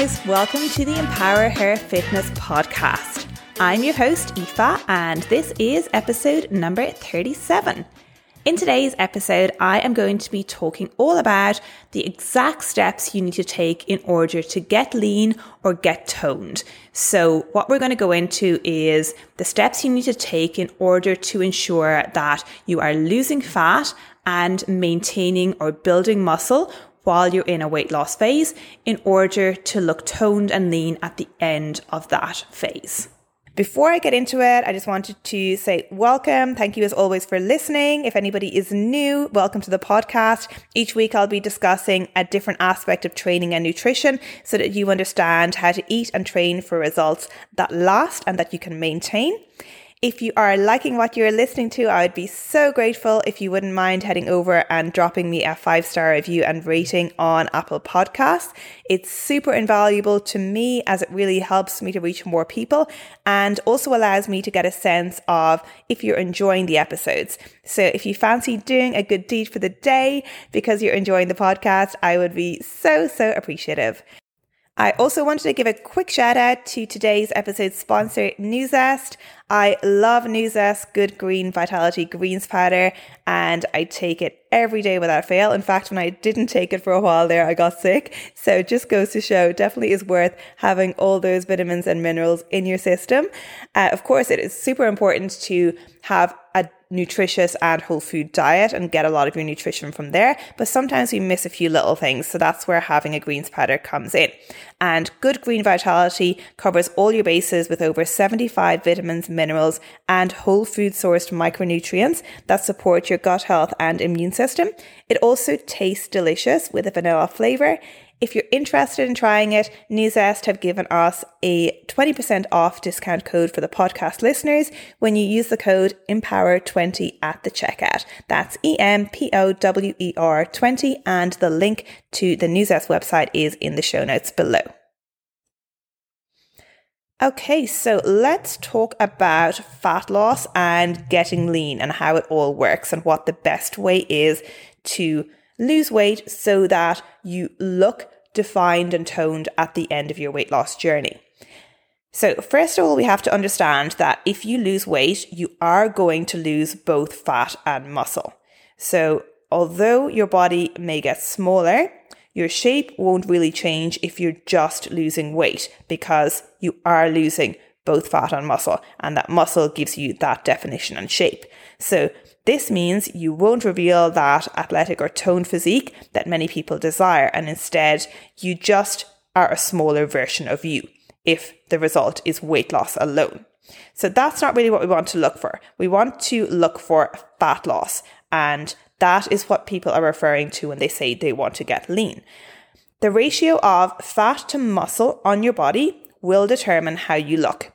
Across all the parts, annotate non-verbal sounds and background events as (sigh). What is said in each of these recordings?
guys. Welcome to the Empower Her Fitness podcast. I'm your host, Aoife, and this is episode number 37. In today's episode, I am going to be talking all about the exact steps you need to take in order to get lean or get toned. So, what we're going to go into is the steps you need to take in order to ensure that you are losing fat and maintaining or building muscle while you're in a weight loss phase in order to look toned and lean at the end of that phase. Before I get into it, I just wanted to say welcome. Thank you as always for listening. If anybody is new, welcome to the podcast. Each week I'll be discussing a different aspect of training and nutrition so that you understand how to eat and train for results that last and that you can maintain. If you are liking what you're listening to, I would be so grateful if you wouldn't mind heading over and dropping me a five star review and rating on Apple Podcasts. It's super invaluable to me as it really helps me to reach more people and also allows me to get a sense of if you're enjoying the episodes. So if you fancy doing a good deed for the day because you're enjoying the podcast, I would be so, so appreciative. I also wanted to give a quick shout out to today's episode sponsor, Nuzest. I love Nuzest Good Green Vitality Greens Powder, and I take it every day without fail. In fact, when I didn't take it for a while there, I got sick. So it just goes to show, definitely is worth having all those vitamins and minerals in your system. Uh, of course, it is super important to have a nutritious and whole food diet and get a lot of your nutrition from there. But sometimes we miss a few little things. So that's where having a greens powder comes in. And good green vitality covers all your bases with over 75 vitamins, minerals, and whole food sourced micronutrients that support your gut health and immune system. It also tastes delicious with a vanilla flavor. If you're interested in trying it, Nuzest have given us a 20% off discount code for the podcast listeners when you use the code EMPOWER20 at the checkout. That's E M P O W E R 20, and the link to the Nuzest website is in the show notes below. Okay, so let's talk about fat loss and getting lean and how it all works and what the best way is to lose weight so that you look defined and toned at the end of your weight loss journey. So, first of all, we have to understand that if you lose weight, you are going to lose both fat and muscle. So, although your body may get smaller, your shape won't really change if you're just losing weight because you are losing both fat and muscle, and that muscle gives you that definition and shape. So, this means you won't reveal that athletic or toned physique that many people desire, and instead, you just are a smaller version of you if the result is weight loss alone. So that's not really what we want to look for. We want to look for fat loss, and that is what people are referring to when they say they want to get lean. The ratio of fat to muscle on your body will determine how you look.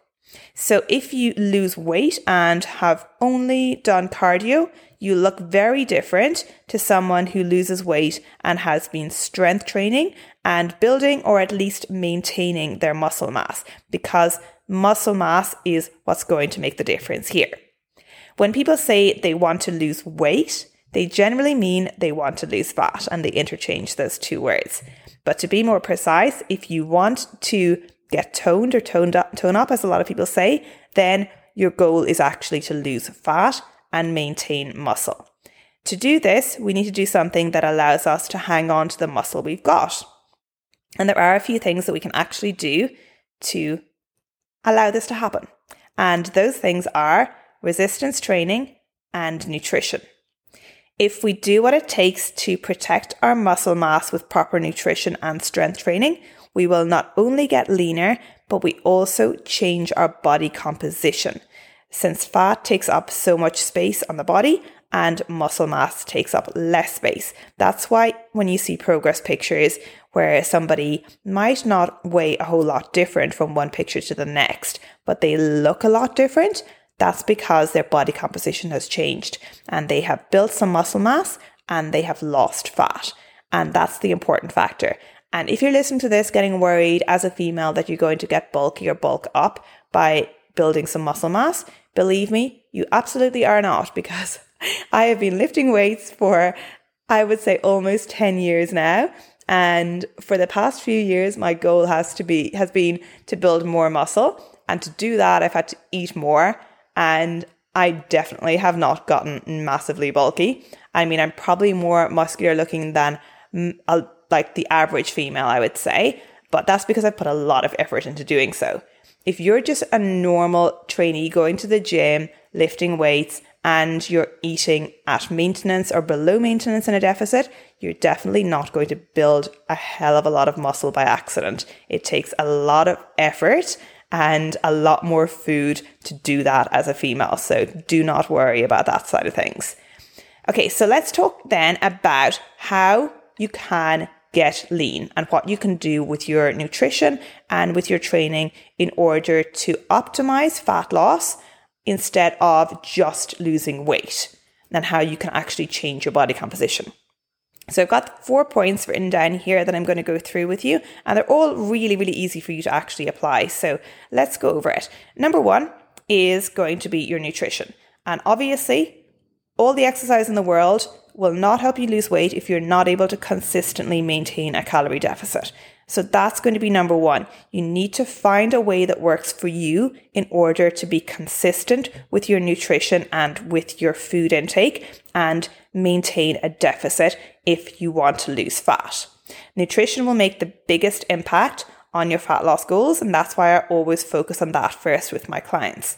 So if you lose weight and have only done cardio, you look very different to someone who loses weight and has been strength training and building or at least maintaining their muscle mass because muscle mass is what's going to make the difference here. When people say they want to lose weight, they generally mean they want to lose fat and they interchange those two words. But to be more precise, if you want to get toned or toned up, tone up, as a lot of people say, then your goal is actually to lose fat and maintain muscle. To do this, we need to do something that allows us to hang on to the muscle we've got. And there are a few things that we can actually do to allow this to happen. And those things are resistance training and nutrition. If we do what it takes to protect our muscle mass with proper nutrition and strength training, we will not only get leaner, but we also change our body composition. Since fat takes up so much space on the body and muscle mass takes up less space. That's why when you see progress pictures where somebody might not weigh a whole lot different from one picture to the next, but they look a lot different, that's because their body composition has changed and they have built some muscle mass and they have lost fat. And that's the important factor. And if you're listening to this getting worried as a female that you're going to get bulky or bulk up by building some muscle mass, believe me, you absolutely are not because (laughs) I have been lifting weights for, I would say, almost 10 years now. And for the past few years, my goal has to be has been to build more muscle. And to do that, I've had to eat more. And I definitely have not gotten massively bulky. I mean, I'm probably more muscular looking than like the average female, I would say. But that's because I've put a lot of effort into doing so. If you're just a normal trainee going to the gym, lifting weights, and you're eating at maintenance or below maintenance in a deficit, you're definitely not going to build a hell of a lot of muscle by accident. It takes a lot of effort and a lot more food to do that as a female. So do not worry about that side of things. Okay, so let's talk then about how you can get lean and what you can do with your nutrition and with your training in order to optimize fat loss instead of just losing weight and how you can actually change your body composition. So I've got four points written down here that I'm going to go through with you, and they're all really, really easy for you to actually apply. So let's go over it. Number one is going to be your nutrition. And obviously, all the exercise in the world will not help you lose weight if you're not able to consistently maintain a calorie deficit. So that's going to be number one. You need to find a way that works for you in order to be consistent with your nutrition and with your food intake and maintain a deficit if you want to lose fat. Nutrition will make the biggest impact on your fat loss goals, and that's why I always focus on that first with my clients.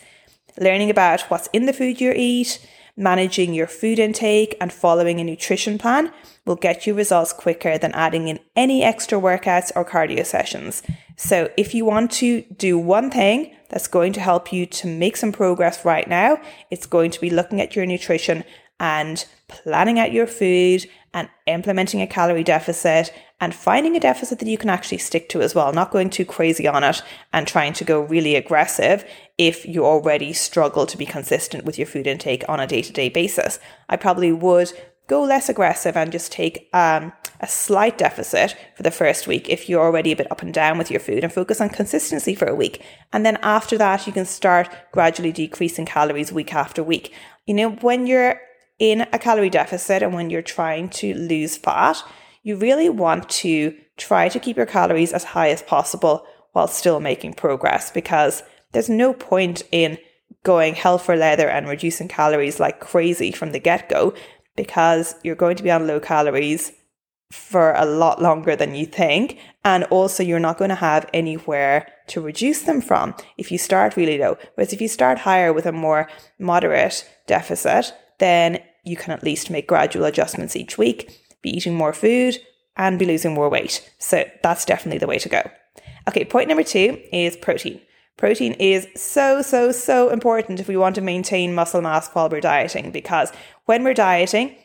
Learning about what's in the food you eat, managing your food intake, and following a nutrition plan will get you results quicker than adding in any extra workouts or cardio sessions. So, if you want to do one thing that's going to help you to make some progress right now, it's going to be looking at your nutrition and planning out your food and implementing a calorie deficit and finding a deficit that you can actually stick to as well, not going too crazy on it and trying to go really aggressive if you already struggle to be consistent with your food intake on a day to day basis. I probably would go less aggressive and just take um, a slight deficit for the first week if you're already a bit up and down with your food and focus on consistency for a week. And then after that, you can start gradually decreasing calories week after week. You know, when you're in a calorie deficit and when you're trying to lose fat, you really want to try to keep your calories as high as possible while still making progress because there's no point in going hell for leather and reducing calories like crazy from the get go because you're going to be on low calories for a lot longer than you think. And also, you're not going to have anywhere to reduce them from if you start really low. Whereas if you start higher with a more moderate deficit, then you can at least make gradual adjustments each week, be eating more food, and be losing more weight. So that's definitely the way to go. Okay, point number two is protein. Protein is so, so, so important if we want to maintain muscle mass while we're dieting because when we're dieting,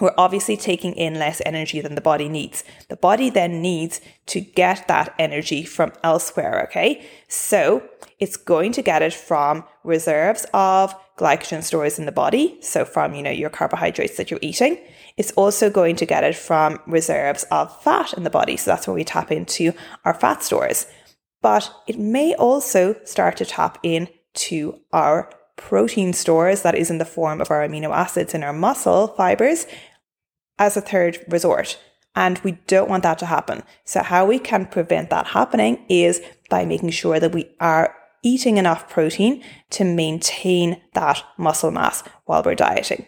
we're obviously taking in less energy than the body needs. The body then needs to get that energy from elsewhere, okay? So it's going to get it from reserves of glycogen stores in the body. So from, you know, your carbohydrates that you're eating. It's also going to get it from reserves of fat in the body. So that's where we tap into our fat stores. But it may also start to tap into our protein stores that is in the form of our amino acids in our muscle fibers as a third resort. And we don't want that to happen. So, how we can prevent that happening is by making sure that we are eating enough protein to maintain that muscle mass while we're dieting.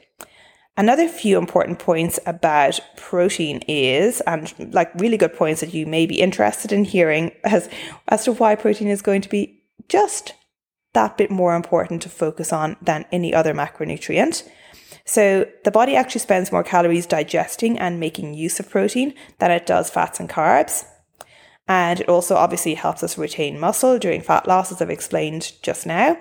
Another few important points about protein is, and like really good points that you may be interested in hearing as, as to why protein is going to be just that bit more important to focus on than any other macronutrient. So the body actually spends more calories digesting and making use of protein than it does fats and carbs. And it also obviously helps us retain muscle during fat loss, as I've explained just now.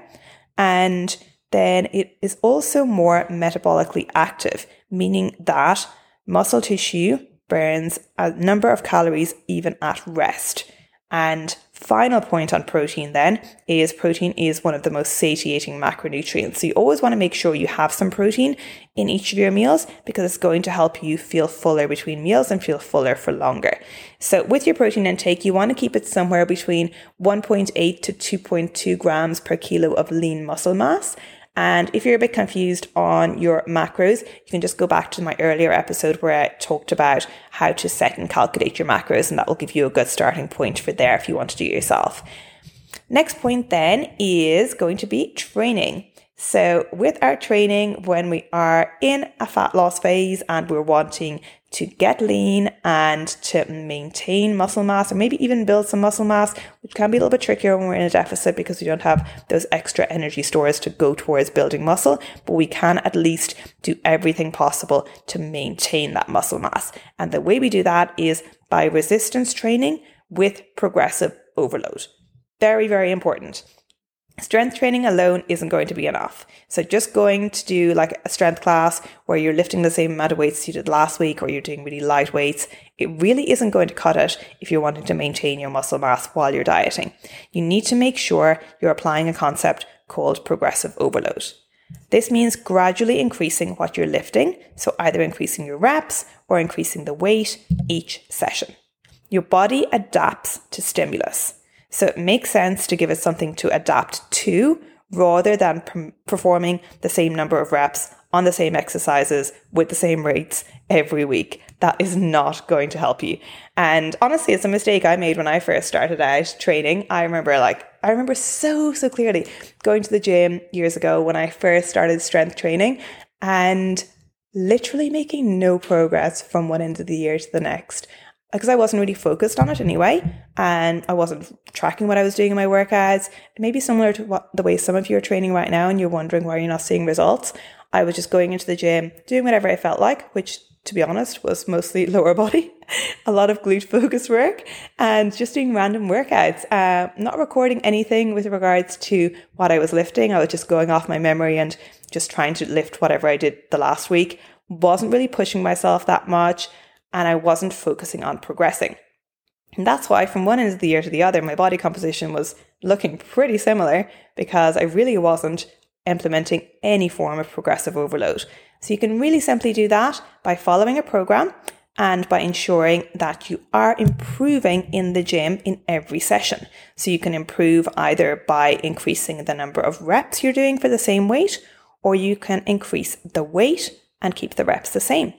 And then it is also more metabolically active, meaning that muscle tissue burns a number of calories even at rest. And final point on protein then is protein is one of the most satiating macronutrients. So you always want to make sure you have some protein in each of your meals because it's going to help you feel fuller between meals and feel fuller for longer. So with your protein intake, you want to keep it somewhere between 1.8 to 2.2 grams per kilo of lean muscle mass And if you're a bit confused on your macros, you can just go back to my earlier episode where I talked about how to set and calculate your macros, and that will give you a good starting point for there if you want to do it yourself. Next point then is going to be training. So, with our training, when we are in a fat loss phase and we're wanting to get lean and to maintain muscle mass, or maybe even build some muscle mass, which can be a little bit trickier when we're in a deficit because we don't have those extra energy stores to go towards building muscle, but we can at least do everything possible to maintain that muscle mass. And the way we do that is by resistance training with progressive overload. Very, very important. Strength training alone isn't going to be enough. So just going to do like a strength class where you're lifting the same amount of weights you did last week or you're doing really light weights, it really isn't going to cut it if you're wanting to maintain your muscle mass while you're dieting. You need to make sure you're applying a concept called progressive overload. This means gradually increasing what you're lifting, so either increasing your reps or increasing the weight each session. Your body adapts to stimulus. So it makes sense to give it something to adapt to rather than performing the same number of reps on the same exercises with the same rates every week. That is not going to help you. And honestly, it's a mistake I made when I first started out training. I remember like, I remember so, so clearly going to the gym years ago when I first started strength training and literally making no progress from one end of the year to the next because I wasn't really focused on it anyway, and I wasn't tracking what I was doing in my workouts. Maybe similar to what the way some of you are training right now, and you're wondering why you're not seeing results. I was just going into the gym, doing whatever I felt like, which, to be honest, was mostly (laughs) lower body, a lot of glute focus work, and just doing random workouts. Uh, not recording anything with regards to what I was lifting. I was just going off my memory and just trying to lift whatever I did the last week. Wasn't really pushing myself that much and I wasn't focusing on progressing. And that's why, from one end of the year to the other, my body composition was looking pretty similar because I really wasn't implementing any form of progressive overload. So, you can really simply do that by following a program and by ensuring that you are improving in the gym in every session. So, you can improve either by increasing the number of reps you're doing for the same weight, or you can increase the weight and keep the reps the same.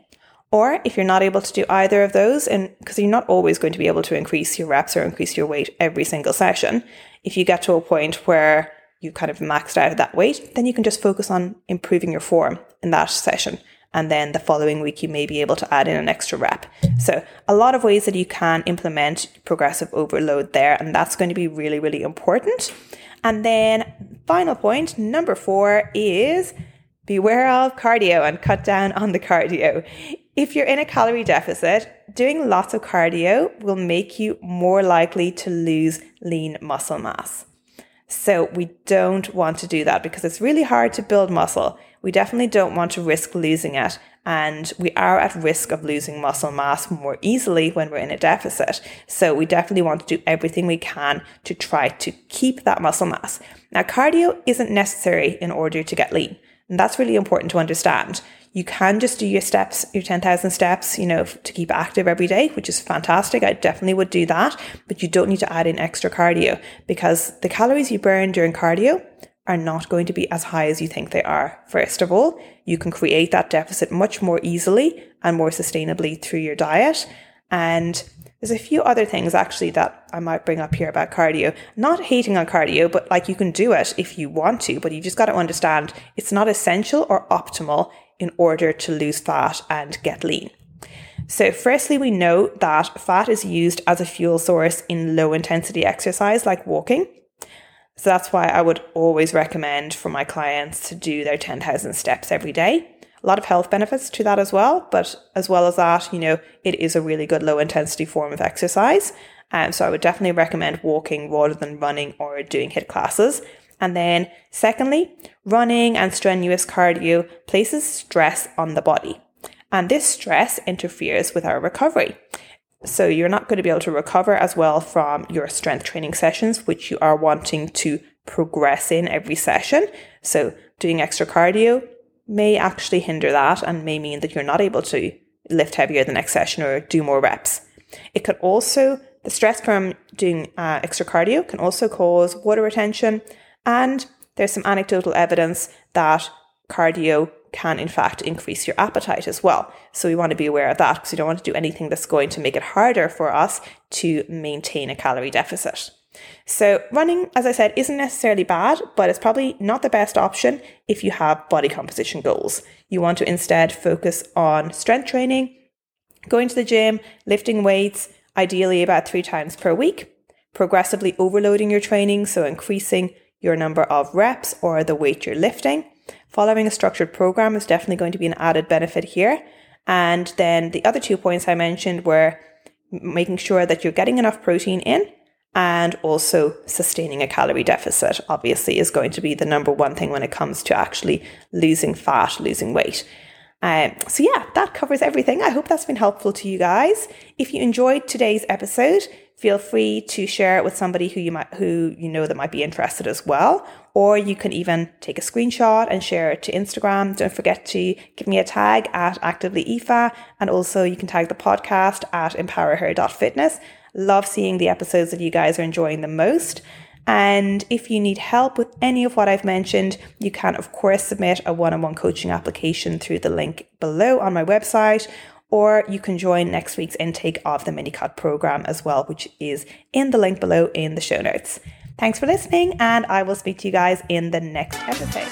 Or if you're not able to do either of those, and because you're not always going to be able to increase your reps or increase your weight every single session, if you get to a point where you kind of maxed out that weight, then you can just focus on improving your form in that session. And then the following week, you may be able to add in an extra rep. So, a lot of ways that you can implement progressive overload there. And that's going to be really, really important. And then, final point number four is beware of cardio and cut down on the cardio. If you're in a calorie deficit, doing lots of cardio will make you more likely to lose lean muscle mass. So we don't want to do that because it's really hard to build muscle. We definitely don't want to risk losing it. And we are at risk of losing muscle mass more easily when we're in a deficit. So we definitely want to do everything we can to try to keep that muscle mass. Now, cardio isn't necessary in order to get lean. And that's really important to understand. You can just do your steps, your 10,000 steps, you know, to keep active every day, which is fantastic. I definitely would do that, but you don't need to add in extra cardio because the calories you burn during cardio are not going to be as high as you think they are. First of all, you can create that deficit much more easily and more sustainably through your diet. And there's a few other things actually that I might bring up here about cardio. Not hating on cardio, but like you can do it if you want to, but you just got to understand it's not essential or optimal in order to lose fat and get lean. So, firstly, we know that fat is used as a fuel source in low intensity exercise like walking. So, that's why I would always recommend for my clients to do their 10,000 steps every day. A lot of health benefits to that as well, but as well as that, you know, it is a really good low intensity form of exercise. Um, so, I would definitely recommend walking rather than running or doing HIIT classes. And then, secondly, running and strenuous cardio places stress on the body. And this stress interferes with our recovery. So you're not going to be able to recover as well from your strength training sessions, which you are wanting to progress in every session. So doing extra cardio may actually hinder that and may mean that you're not able to lift heavier the next session or do more reps. It could also, the stress from doing uh, extra cardio can also cause water retention and there's some anecdotal evidence that cardio can in fact increase your appetite as well. So we want to be aware of that because we don't want to do anything that's going to make it harder for us to maintain a calorie deficit. So running, as I said, isn't necessarily bad, but it's probably not the best option if you have body composition goals. You want to instead focus on strength training, going to the gym, lifting weights, ideally about three times per week, progressively overloading your training, so increasing your number of reps or the weight you're lifting. Following a structured program is definitely going to be an added benefit here. And then the other two points I mentioned were making sure that you're getting enough protein in and also sustaining a calorie deficit obviously is going to be the number one thing when it comes to actually losing fat, losing weight. Um, so yeah, that covers everything. I hope that's been helpful to you guys. If you enjoyed today's episode, feel free to share it with somebody who you might who you know that might be interested as well. Or you can even take a screenshot and share it to Instagram. Don't forget to give me a tag at actively Aoife, and also you can tag the podcast at empowerher.fitness. Love seeing the episodes that you guys are enjoying the most. And if you need help with any of what I've mentioned, you can, of course, submit a one on one coaching application through the link below on my website, or you can join next week's intake of the MiniCut program as well, which is in the link below in the show notes. Thanks for listening, and I will speak to you guys in the next episode.